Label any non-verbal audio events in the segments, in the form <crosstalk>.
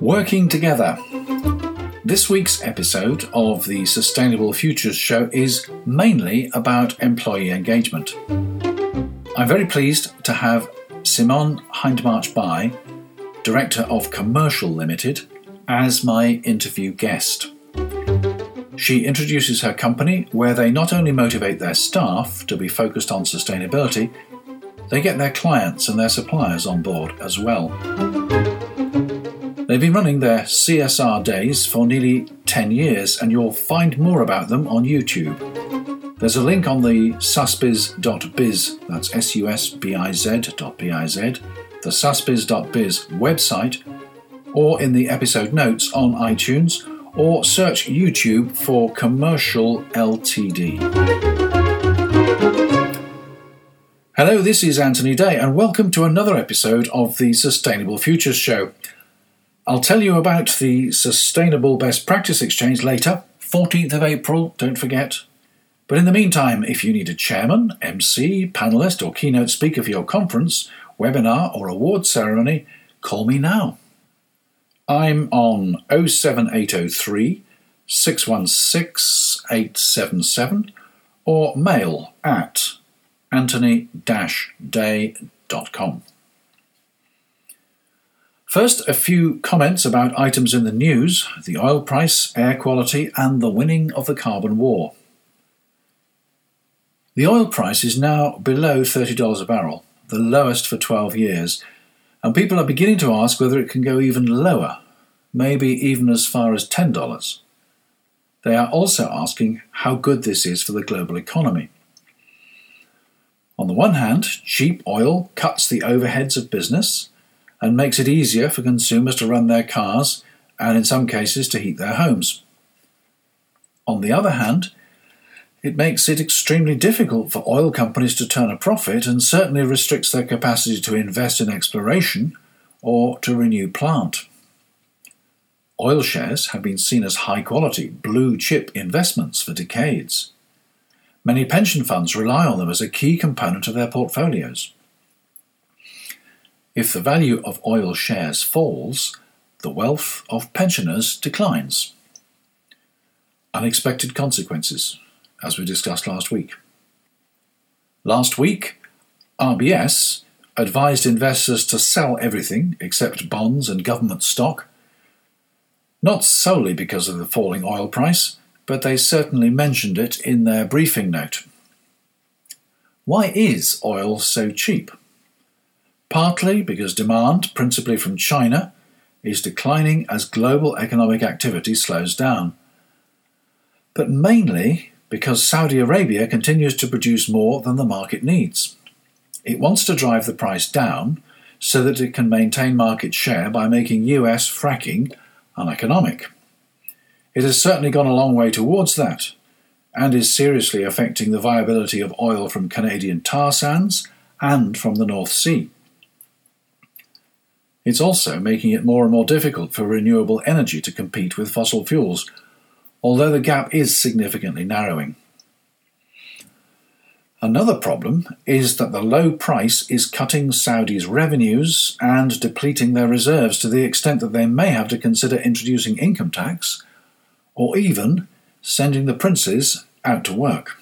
Working Together. This week's episode of the Sustainable Futures Show is mainly about employee engagement. I'm very pleased to have Simone Hindmarch Bye, Director of Commercial Limited, as my interview guest. She introduces her company where they not only motivate their staff to be focused on sustainability, they get their clients and their suppliers on board as well. They've been running their CSR days for nearly 10 years, and you'll find more about them on YouTube. There's a link on the susbiz.biz, that's S U S B I Z.biz, the susbiz.biz website, or in the episode notes on iTunes, or search YouTube for Commercial LTD. Hello, this is Anthony Day, and welcome to another episode of the Sustainable Futures Show. I'll tell you about the Sustainable Best Practice Exchange later, 14th of April, don't forget. But in the meantime, if you need a chairman, MC, panelist, or keynote speaker for your conference, webinar, or award ceremony, call me now. I'm on 07803 616 877 or mail at anthony-day.com. First, a few comments about items in the news the oil price, air quality, and the winning of the carbon war. The oil price is now below $30 a barrel, the lowest for 12 years, and people are beginning to ask whether it can go even lower, maybe even as far as $10. They are also asking how good this is for the global economy. On the one hand, cheap oil cuts the overheads of business and makes it easier for consumers to run their cars and, in some cases, to heat their homes. On the other hand, it makes it extremely difficult for oil companies to turn a profit and certainly restricts their capacity to invest in exploration or to renew plant. Oil shares have been seen as high quality, blue chip investments for decades. Many pension funds rely on them as a key component of their portfolios. If the value of oil shares falls, the wealth of pensioners declines. Unexpected consequences, as we discussed last week. Last week, RBS advised investors to sell everything except bonds and government stock, not solely because of the falling oil price, but they certainly mentioned it in their briefing note. Why is oil so cheap? partly because demand, principally from China, is declining as global economic activity slows down, but mainly because Saudi Arabia continues to produce more than the market needs. It wants to drive the price down so that it can maintain market share by making US fracking uneconomic. It has certainly gone a long way towards that and is seriously affecting the viability of oil from Canadian tar sands and from the North Sea. It's also making it more and more difficult for renewable energy to compete with fossil fuels, although the gap is significantly narrowing. Another problem is that the low price is cutting Saudi's revenues and depleting their reserves to the extent that they may have to consider introducing income tax or even sending the princes out to work.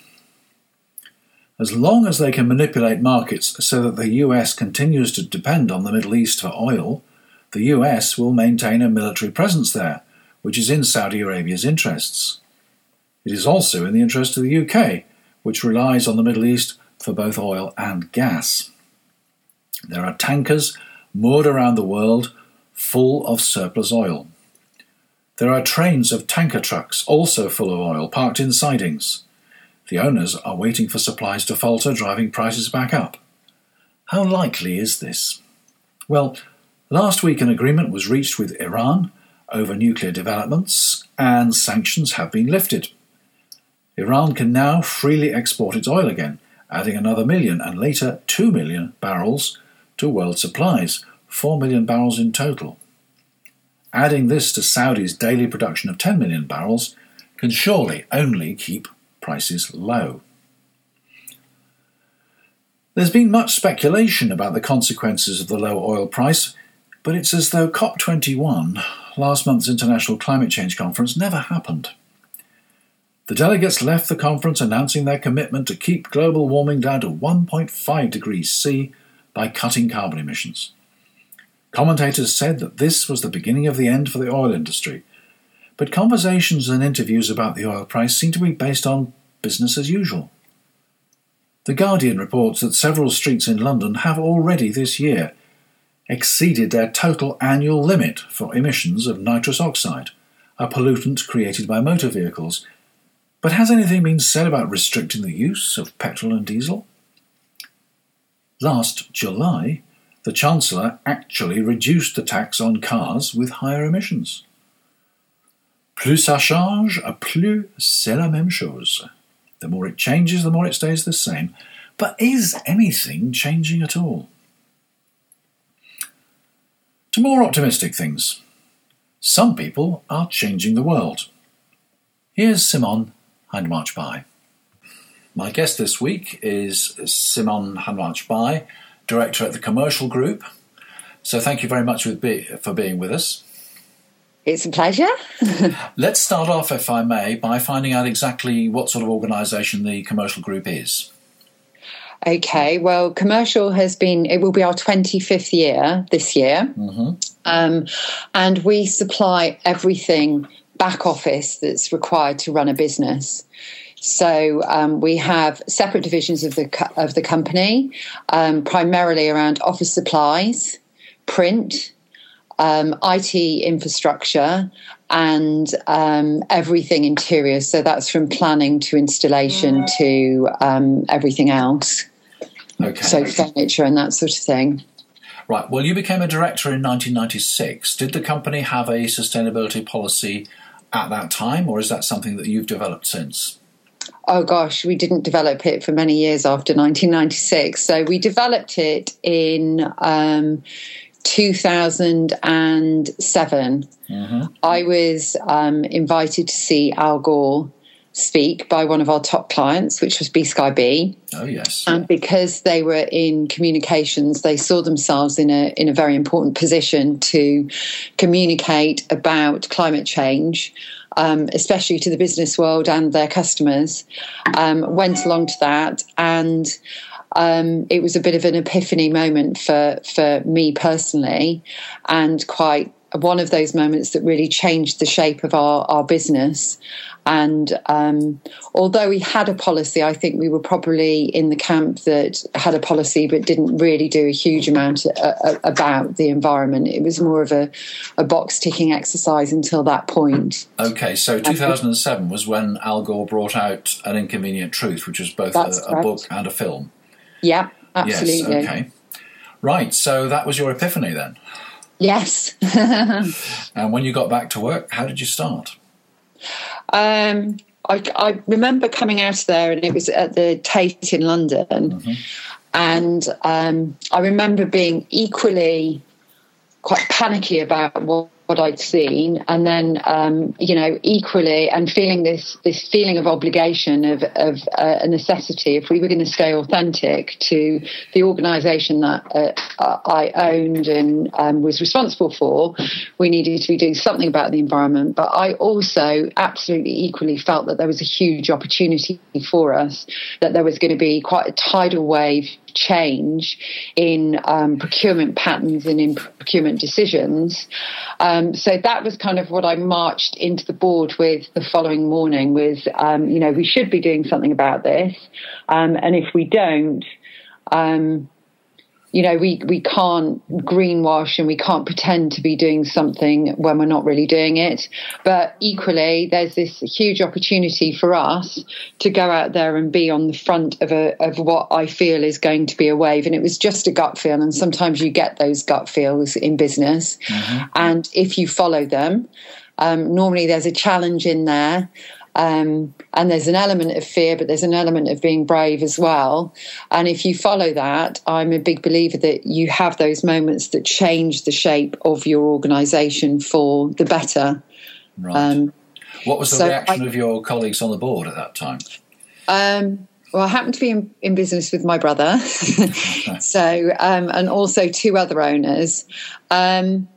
As long as they can manipulate markets so that the US continues to depend on the Middle East for oil, the US will maintain a military presence there, which is in Saudi Arabia's interests. It is also in the interest of the UK, which relies on the Middle East for both oil and gas. There are tankers moored around the world full of surplus oil. There are trains of tanker trucks also full of oil parked in sidings. The owners are waiting for supplies to falter, driving prices back up. How likely is this? Well, last week an agreement was reached with Iran over nuclear developments, and sanctions have been lifted. Iran can now freely export its oil again, adding another million and later two million barrels to world supplies, four million barrels in total. Adding this to Saudi's daily production of 10 million barrels can surely only keep prices low. There's been much speculation about the consequences of the low oil price, but it's as though COP21, last month's International Climate Change Conference, never happened. The delegates left the conference announcing their commitment to keep global warming down to 1.5 degrees C by cutting carbon emissions. Commentators said that this was the beginning of the end for the oil industry, but conversations and interviews about the oil price seem to be based on business as usual. The Guardian reports that several streets in London have already this year exceeded their total annual limit for emissions of nitrous oxide, a pollutant created by motor vehicles. But has anything been said about restricting the use of petrol and diesel? Last July, the Chancellor actually reduced the tax on cars with higher emissions. Plus ça change, plus c'est la même chose. The more it changes, the more it stays the same. But is anything changing at all? To more optimistic things. Some people are changing the world. Here's Simone Hindmarch Bye. My guest this week is Simone Hindmarch Bye, Director at the Commercial Group. So thank you very much for being with us. It's a pleasure. <laughs> Let's start off, if I may, by finding out exactly what sort of organisation the Commercial Group is. Okay, well, commercial has been, it will be our 25th year this year. Mm-hmm. Um, and we supply everything back office that's required to run a business. So um, we have separate divisions of the co- of the company, um, primarily around office supplies, print, um, IT infrastructure, and um, everything interior. So that's from planning to installation to um, everything else. Okay. So furniture and that sort of thing. Right. Well, you became a director in 1996. Did the company have a sustainability policy at that time, or is that something that you've developed since? Oh gosh, we didn't develop it for many years after 1996. So we developed it in um, 2007. Mm-hmm. I was um, invited to see Al Gore speak by one of our top clients, which was B Sky B. Oh yes. And because they were in communications, they saw themselves in a in a very important position to communicate about climate change. Um, especially to the business world and their customers, um, went along to that, and um, it was a bit of an epiphany moment for for me personally, and quite one of those moments that really changed the shape of our, our business. And um, although we had a policy, I think we were probably in the camp that had a policy but didn't really do a huge amount a, uh, a, uh, about the environment. It was more of a, a box ticking exercise until that point. Okay, so 2007 was when Al Gore brought out An Inconvenient Truth, which was both a, a, book and a film. Yeah, absolutely. Yes, okay. Right, so that was your epiphany then? Yes. <laughs> and when you got back to work, how did you start? Um, I, I, remember coming out of there, and it was at the Tate in London. Mm-hmm. And um, I remember being equally quite panicky about what what I'd seen, and then um, you know equally, and feeling this this feeling of obligation of of uh, a necessity if we were going to stay authentic to the organisation that uh, I owned and um, was responsible for, we needed to be doing something about the environment. But I also absolutely equally felt that there was a huge opportunity for us, that there was going to be quite a tidal wave change in um, procurement patterns and in procurement decisions. Um, so that was kind of what I marched into the board with the following morning was, um, you know, we should be doing something about this. Um, and if we don't, um, you know, we, we can't greenwash and we can't pretend to be doing something when we're not really doing it. But equally, there's this huge opportunity for us to go out there and be on the front of a of what I feel is going to be a wave. And it was just a gut feel. And sometimes you get those gut feels in business. Mm-hmm. And if you follow them, um, normally there's a challenge in there. Um, and there's an element of fear, but there's an element of being brave as well. And if you follow that, I'm a big believer that you have those moments that change the shape of your organization for the better. Right. Um, what was the so reaction I, of your colleagues on the board at that time? Um, Well, I happened to be in, in business with my brother, <laughs> <laughs> so um, and also two other owners. Um,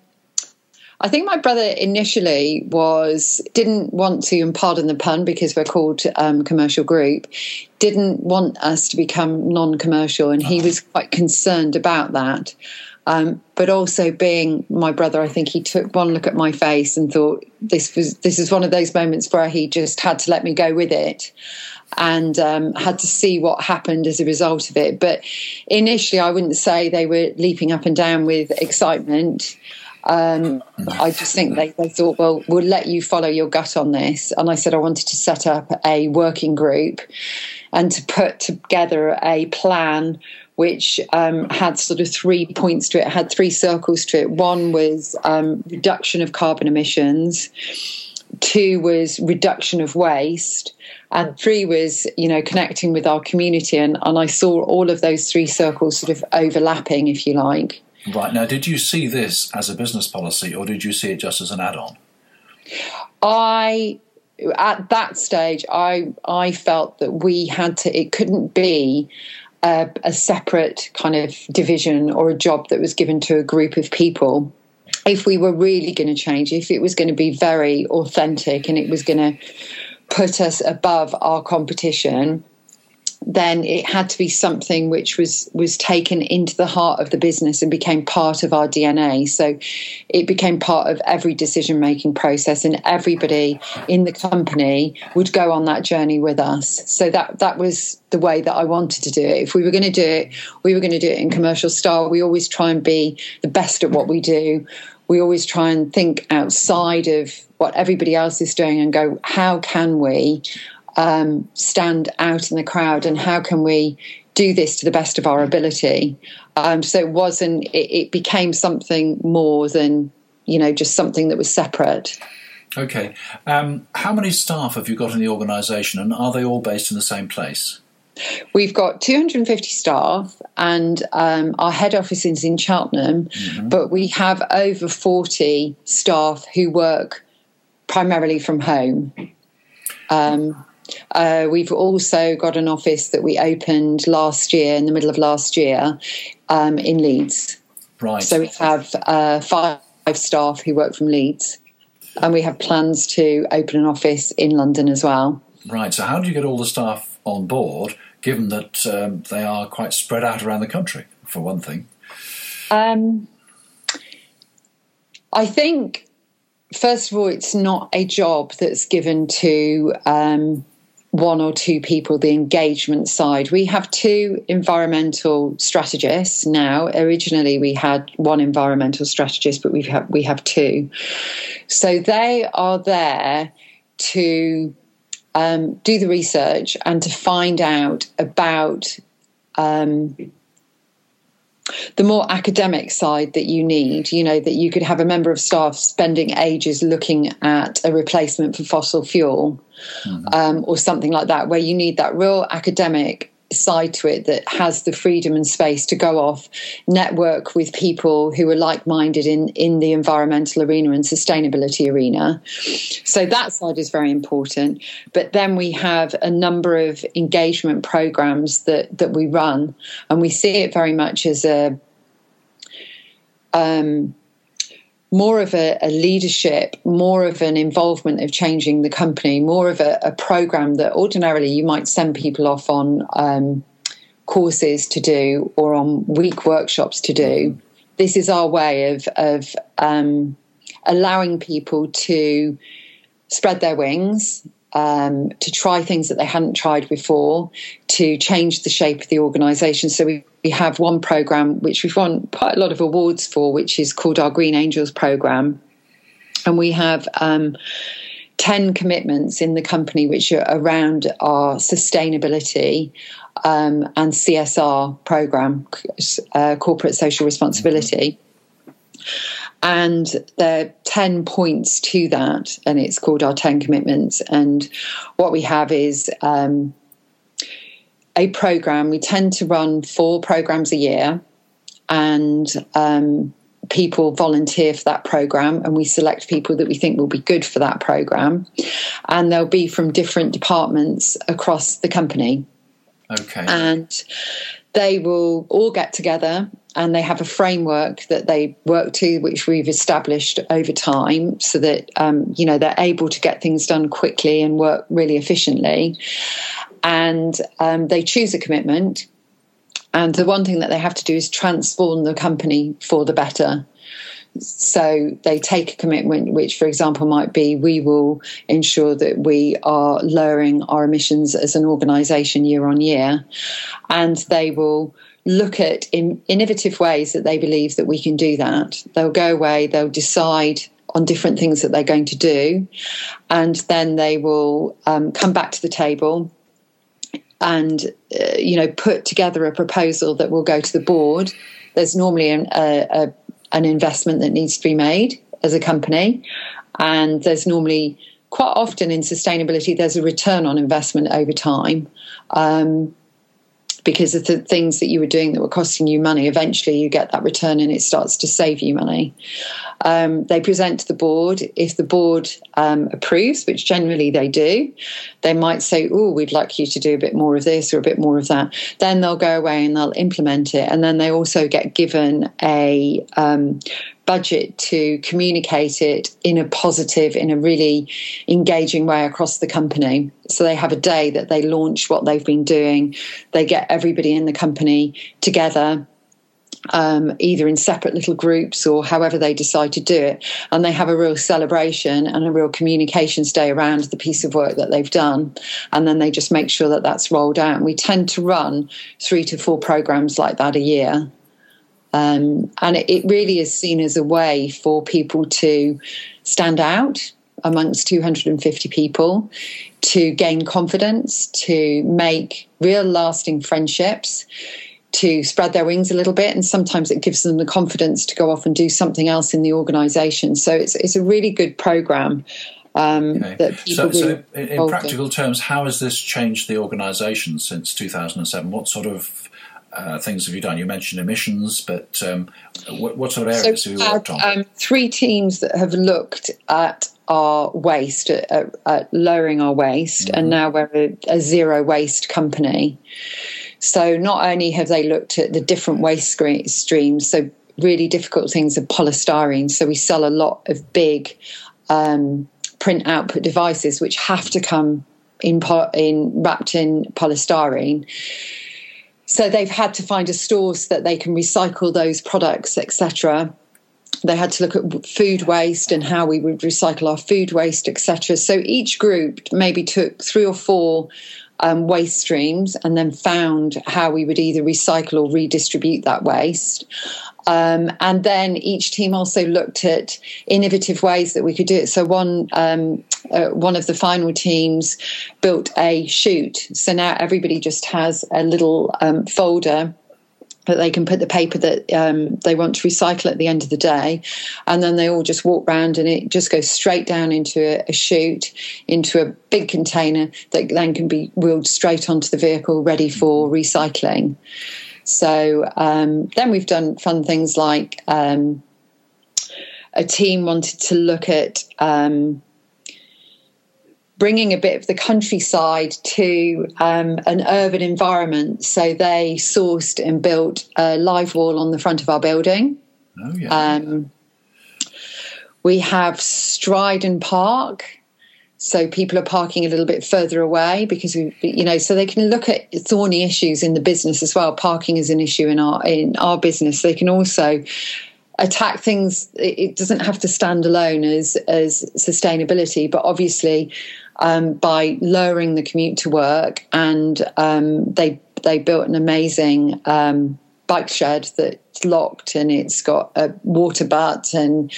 I think my brother initially was didn't want to, and pardon the pun, because we're called um, commercial group, didn't want us to become non-commercial, and he was quite concerned about that. Um, but also being my brother, I think he took one look at my face and thought this was this is one of those moments where he just had to let me go with it and um, had to see what happened as a result of it. But initially, I wouldn't say they were leaping up and down with excitement. Um, I just think they, they thought, well, we'll let you follow your gut on this. And I said I wanted to set up a working group and to put together a plan which um, had sort of three points to it, had three circles to it. One was um, reduction of carbon emissions, two was reduction of waste, and three was you know connecting with our community. And, and I saw all of those three circles sort of overlapping, if you like. Right now, did you see this as a business policy, or did you see it just as an add-on? I at that stage, I I felt that we had to. It couldn't be a, a separate kind of division or a job that was given to a group of people if we were really going to change, if it was going to be very authentic and it was going to put us above our competition, then it had to be something which was was taken into the heart of the business and became part of our DNA. So it became part of every decision making process, and everybody in the company would go on that journey with us. So that that was the way that I wanted to do it. If we were going to do it, we were going to do it in commercial style. We always try and be the best at what we do. We always try and think outside of what everybody else is doing and go, how can we um, stand out in the crowd and how can we do this to the best of our ability um, so it wasn't it, it, became something more than you know just something that was separate okay um, how many staff have you got in the organisation and are they all based in the same place We've got 250 staff, and um, our head office is in Cheltenham, mm-hmm. but we have over 40 staff who work primarily from home. Um, uh, we've also got an office that we opened last year, in the middle of last year, um, in Leeds. Right. So we have uh, five staff who work from Leeds, and we have plans to open an office in London as well. Right. So how do you get all the staff on board, given that um, they are quite spread out around the country, for one thing? Um, I think first of all, it's not a job that's given to um, one or two people, the engagement side. We have two environmental strategists now. Originally, we had one environmental strategist, but we have we have two. So they are there to um, do the research and to find out about um, the more academic side that you need, you know, that you could have a member of staff spending ages looking at a replacement for fossil fuel mm-hmm. um, or something like that, where you need that real academic side to it that has the freedom and space to go off, network with people who are like minded in, in the environmental arena and sustainability arena. So that side is very important. But then we have a number of engagement programs that, that we run, and we see it very much as a um, more of a, a, leadership, more of an involvement of changing the company, more of a, a program that ordinarily you might send people off on um, courses to do or on week workshops to do. This is our way of, of um, allowing people to spread their wings, um, to try things that they hadn't tried before, to change the shape of the organisation. So we we have one program which we've won quite a lot of awards for, which is called our Green Angels program. And we have um, 10 commitments in the company which are around our sustainability um, and CSR program, uh, corporate social responsibility. And there are 10 points to that, and it's called our 10 commitments. And what we have is um, a program. We tend to run four programs a year, and um, people volunteer for that program, and we select people that we think will be good for that program, and they'll be from different departments across the company. Okay. And they will all get together and they have a framework that they work to, which we've established over time, so that um, you know they're able to get things done quickly and work really efficiently. And um, they choose a commitment, and the one thing that they have to do is transform the company for the better. So they take a commitment, which, for example, might be we will ensure that we are lowering our emissions as an organisation year on year, and they will look at in innovative ways that they believe that we can do that. They'll go away, they'll decide on different things that they're going to do, and then they will um, come back to the table and uh, you know put together a proposal that will go to the board. There's normally an, a, a, an investment that needs to be made as a company, and there's normally quite often in sustainability there's a return on investment over time. Um, because of the things that you were doing that were costing you money, eventually you get that return and it starts to save you money. Um, they present to the board. If the board um, approves, which generally they do, they might say, Oh, we'd like you to do a bit more of this or a bit more of that. Then they'll go away and they'll implement it. And then they also get given a um, budget to communicate it in a positive, in a really engaging way across the company. So they have a day that they launch what they've been doing. They get everybody in the company together. Um, either in separate little groups or however they decide to do it. And they have a real celebration and a real communications day around the piece of work that they've done. And then they just make sure that that's rolled out. And we tend to run three to four programs like that a year. Um, and it, it really is seen as a way for people to stand out amongst 250 people, to gain confidence, to make real lasting friendships, to spread their wings a little bit. And sometimes it gives them the confidence to go off and do something else in the organization. So it's, it's a really good program. Um, okay. so, so, in, in practical in. terms, how has this changed the organisation since 2007? What sort of uh, things have you done? You mentioned emissions, but um, what, what, sort of areas so have you worked on? Um, three teams that have looked at our waste, at, at lowering our waste, mm-hmm. and now we're a, a zero waste company. So not only have they looked at the different waste streams, so really difficult things are polystyrene. So we sell a lot of big um, print output devices which have to come in, in wrapped in polystyrene so they've had to find a source that they can recycle those products, etc. They had to look at food waste and how we would recycle our food waste, etc. So each group maybe took three or four um, waste streams and then found how we would either recycle or redistribute that waste. Um, and then each team also looked at innovative ways that we could do it. So one um, uh, one of the final teams built a chute. So now everybody just has a little um, folder that they can put the paper that um, they want to recycle at the end of the day, and then they all just walk around and it just goes straight down into a, a chute, into a big container that then can be wheeled straight onto the vehicle, ready for recycling. So um, then we've done fun things like um, a team wanted to look at um, bringing a bit of the countryside to um, an urban environment. So they sourced and built a live wall on the front of our building. Oh, yeah. Um, we have Stryden Park, so people are parking a little bit further away because we you know so they can look at thorny issues in the business as well parking is an issue in our in our business they can also attack things it doesn't have to stand alone as as sustainability but obviously um, by lowering the commute to work and um, they they built an amazing um, bike shed that's locked and it's got a water butt and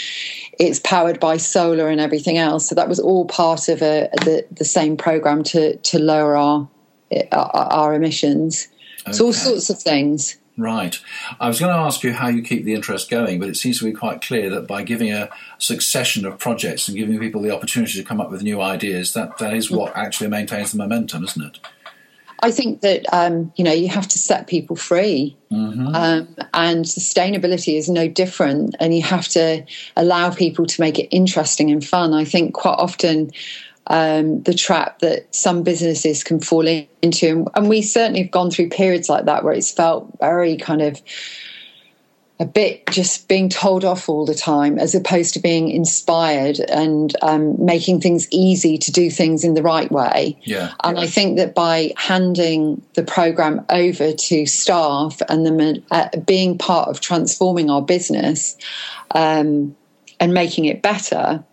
it's powered by solar and everything else. So that was all part of a, the, the same program to, to lower our, our, our emissions. Okay. So all sorts of things. Right. I was going to ask you how you keep the interest going, but it seems to be quite clear that by giving a succession of projects and giving people the opportunity to come up with new ideas, that, that is what actually maintains the momentum, isn't it? I think that um, you know you have to set people free, mm-hmm. um, and sustainability is no different. And you have to allow people to make it interesting and fun. I think quite often um, the trap that some businesses can fall into. And we certainly have gone through periods like that where it's felt very kind of a bit just being told off all the time as opposed to being inspired and um, making things easy to do things in the right way. Yeah. And I think that by handing the program over to staff and them uh, being part of transforming our business um, and making it better,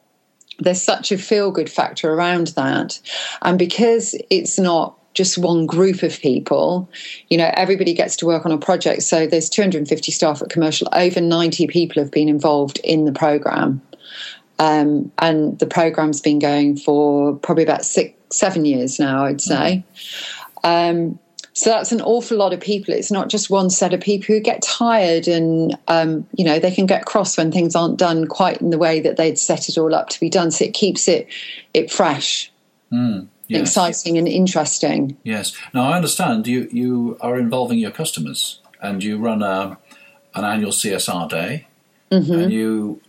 there's such a feel good factor around that. And because it's not just one group of people. You know, everybody gets to work on a project. So there's 250 staff at Commercial. Over 90 people have been involved in the program. Um, and the program's been going for probably about six, seven years now, I'd say. Um, so that's an awful lot of people. It's not just one set of people who get tired and, um, you know, they can get cross when things aren't done quite in the way that they'd set it all up to be done. So it keeps it it fresh. Mm yes. exciting and interesting. Yes. Now I understand you you are involving your customers and you run a an annual CSR day mm-hmm. and you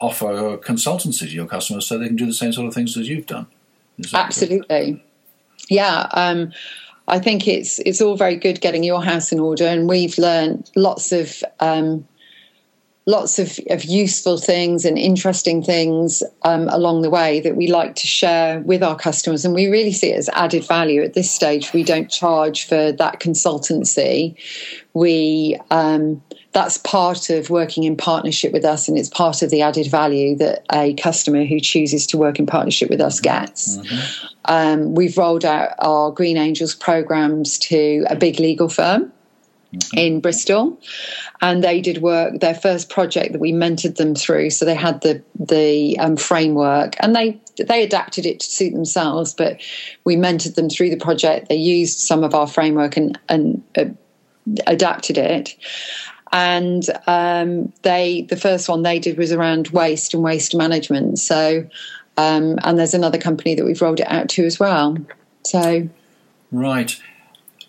offer consultancy to your customers so they can do the same sort of things as you've done. Absolutely. Yeah. Um, I think it's it's all very good getting your house in order, and we've learned lots of um, lots of, of useful things and interesting things um, along the way that we like to share with our customers. And we really see it as added value at this stage. We don't charge for that consultancy. We um, that's part of working in partnership with us, and it's part of the added value that a customer who chooses to work in partnership with us gets. Mm-hmm. Um, we've rolled out our Green Angels programs to a big legal firm mm-hmm. in Bristol, and they did work their first project that we mentored them through. So they had the the um, framework, and they they adapted it to suit themselves, but we mentored them through the project. They used some of our framework and and uh, adapted it. And um, they, the first one they did was around waste and waste management. So, um, and there's another company that we've rolled it out to as well. So, right.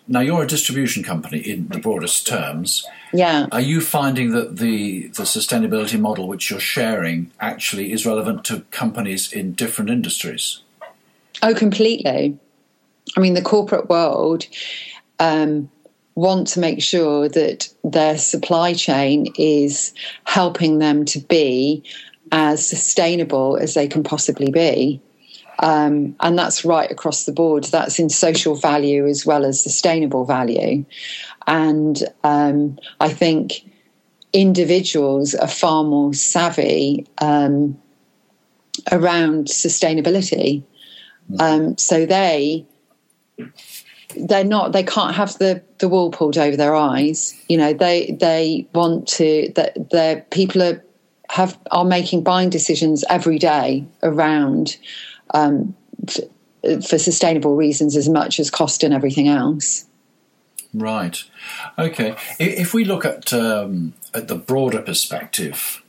Now, you're a distribution company in the broadest terms. Yeah. Are you finding that the, the sustainability model which you're sharing actually is relevant to companies in different industries? Oh, completely. I mean, the corporate world um, want to make sure that their supply chain is helping them to be as sustainable as they can possibly be. Um, and that's right across the board. That's in social value as well as sustainable value. And um, I think individuals are far more savvy um, around sustainability. Um, so they they're not they can't have the the wool pulled over their eyes you know they they want to that their people are have are making buying decisions every day around um, for sustainable reasons as much as cost and everything else. Right. Okay. If we look at um, at the broader perspective,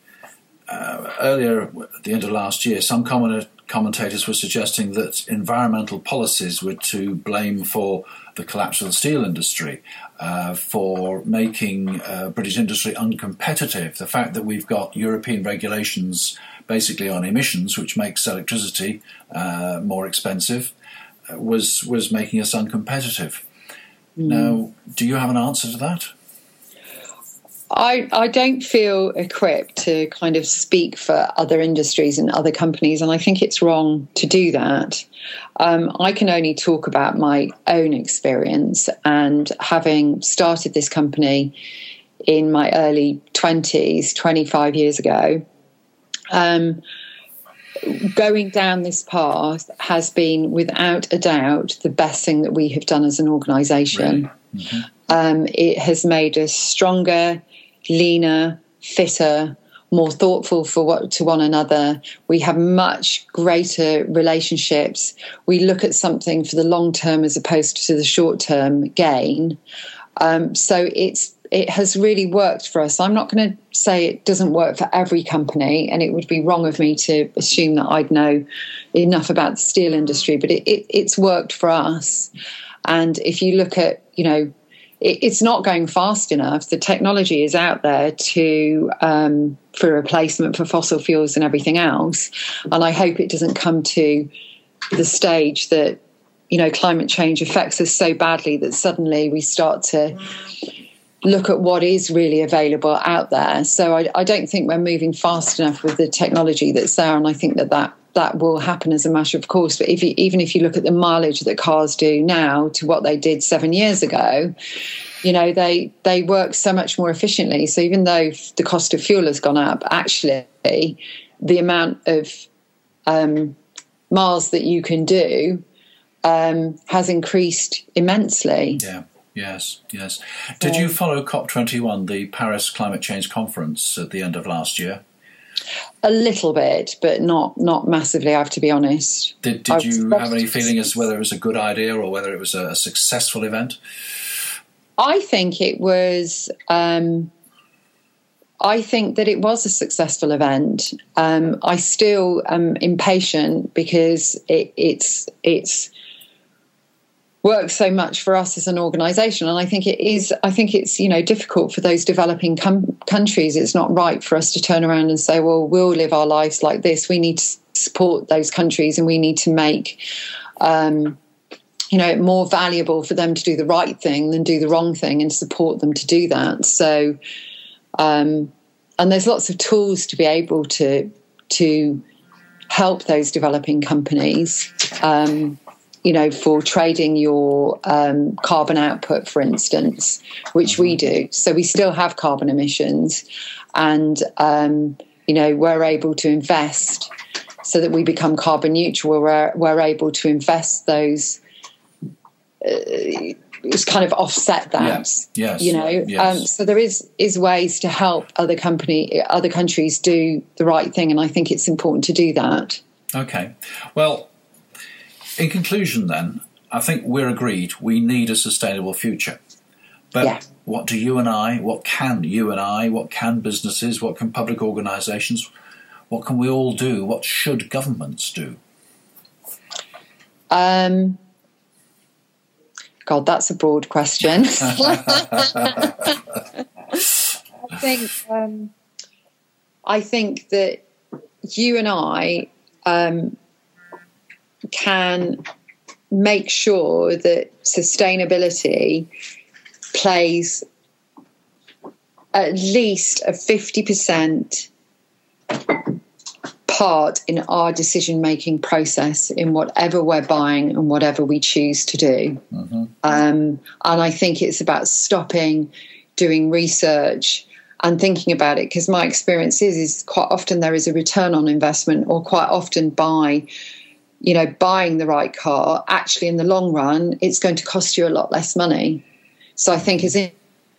uh, earlier at the end of last year, some commentators were suggesting that environmental policies were to blame for the collapse of the steel industry, uh, for making uh, British industry uncompetitive. The fact that we've got European regulations basically on emissions, which makes electricity uh, more expensive, uh, was was making us uncompetitive. Mm. Now, do you have an answer to that? I, I don't feel equipped to kind of speak for other industries and other companies, and I think it's wrong to do that. Um, I can only talk about my own experience, and having started this company in my early 20s, 25 years ago, um, going down this path has been without a doubt the best thing that we have done as an organization. Mm-hmm. Um, it has made us stronger, leaner, fitter, more thoughtful for what to one another. We have much greater relationships. We look at something for the long term as opposed to the short term gain. Um, so it's it has really worked for us. I'm not going to say it doesn't work for every company, and it would be wrong of me to assume that I'd know enough about the steel industry, but it, it, it's worked for us. And if you look at, you know, it's not going fast enough. The technology is out there to um, for replacement for fossil fuels and everything else, and I hope it doesn't come to the stage that you know climate change affects us so badly that suddenly we start to look at what is really available out there. So I, I, don't think we're moving fast enough with the technology that's there, and I think that that that will happen as a matter of course. But if you, even if you look at the mileage that cars do now to what they did seven years ago, you know they they work so much more efficiently. So even though the cost of fuel has gone up, actually the amount of um, miles that you can do um, has increased immensely. Yeah. Yes, yes. Did you follow COP21, the Paris Climate Change Conference, at the end of last year? A little bit, but not not massively. I have to be honest. Did Did you have any feeling as whether it was a good idea or whether it was a, a successful event? I think it was. Um, I think that it was a successful event. Um, I still am impatient because it, it's it's works so much for us as an organization. And i think it is i think it's you know difficult for those developing com- countries. It's not right for us to turn around and say well we'll live our lives like this. We need to support those countries and we need to make um, you know more valuable for them to do the right thing than do the wrong thing and support them to do that. So um, and there's lots of tools to be able to to help those developing companies. Um, you know, for trading your um, carbon output, for instance, which we mm-hmm. do. So we still have carbon emissions, and um, you know, we're able to invest so that we become carbon neutral. We're we're able to invest those. Uh, it's kind of offset that. Yes. yes you know, yes. um, so there is is ways to help other company other countries do the right thing, and I think it's important to do that. Okay, well, in conclusion, then, I think we're agreed we need a sustainable future. But yeah. what do you and I, what can you and I, what can businesses, what can public organisations, what can we all do? What should governments do? Um, God, that's a broad question. <laughs> I think um, I think that you and I um, can make sure that sustainability plays at least a 50% part in our decision making process in whatever we're buying and whatever we choose to do. Mm-hmm. Um, and I think it's about stopping doing research and thinking about it because my experience is, is quite often there is a return on investment or quite often by you know, buying the right car, actually in the long run, it's going to cost you a lot less money. So I think as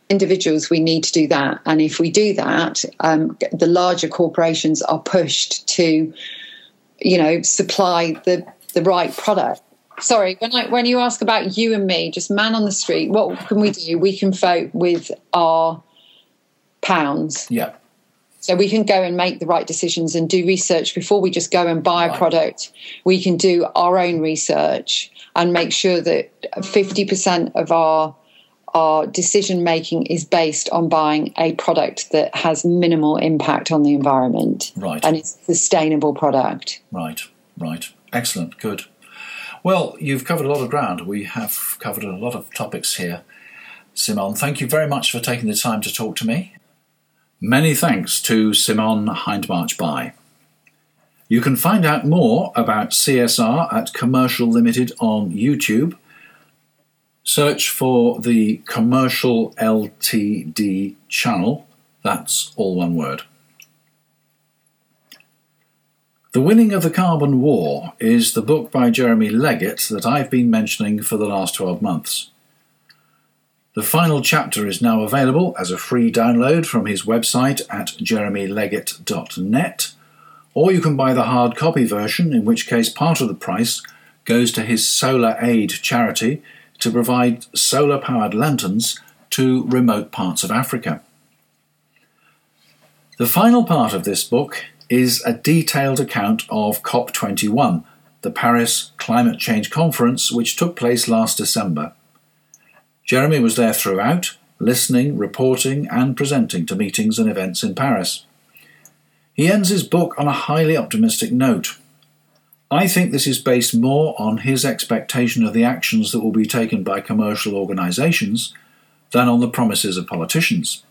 individuals, we need to do that. And if we do that, um, the larger corporations are pushed to, you know, supply the, the right product. Sorry, when I, when you ask about you and me, just man on the street, what can we do? We can vote with our pounds. Yeah. So we can go and make the right decisions and do research before we just go and buy a product. We can do our own research and make sure that 50% of our our decision making is based on buying a product that has minimal impact on the environment. Right. And it's a sustainable product. Right, right. Excellent, good. Well, you've covered a lot of ground. We have covered a lot of topics here. Simone, thank you very much for taking the time to talk to me. Many thanks to Simone Hindmarch Bye. You can find out more about CSR at Commercial Limited on YouTube. Search for the Commercial LTD channel. That's all one word. The Winning of the Carbon War is the book by Jeremy Leggett that I've been mentioning for the last 12 months. The final chapter is now available as a free download from his website at jeremyleggett.net, or you can buy the hard copy version, in which case part of the price goes to his Solar Aid charity to provide solar powered lanterns to remote parts of Africa. The final part of this book is a detailed account of COP21, the Paris Climate Change Conference, which took place last December. Jeremy was there throughout, listening, reporting, and presenting to meetings and events in Paris. He ends his book on a highly optimistic note. I think this is based more on his expectation of the actions that will be taken by commercial organisations than on the promises of politicians.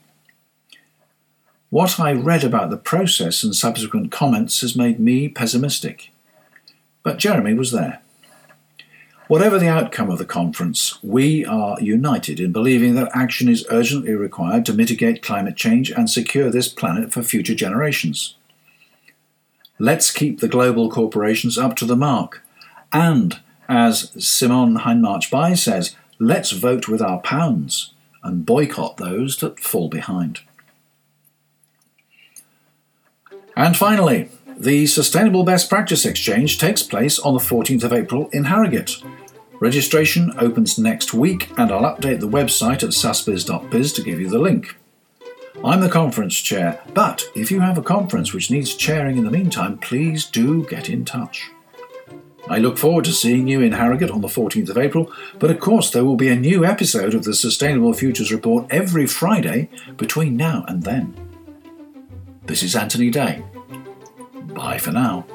What I read about the process and subsequent comments has made me pessimistic. But Jeremy was there. Whatever the outcome of the conference, we are united in believing that action is urgently required to mitigate climate change and secure this planet for future generations. Let's keep the global corporations up to the mark. And, as Simone Hindmarch Bye says, let's vote with our pounds and boycott those that fall behind. And finally, the Sustainable Best Practice Exchange takes place on the 14th of April in Harrogate. Registration opens next week, and I'll update the website at sasbiz.biz to give you the link. I'm the conference chair, but if you have a conference which needs chairing in the meantime, please do get in touch. I look forward to seeing you in Harrogate on the 14th of April, but of course, there will be a new episode of the Sustainable Futures Report every Friday between now and then. This is Anthony Day. Bye for now.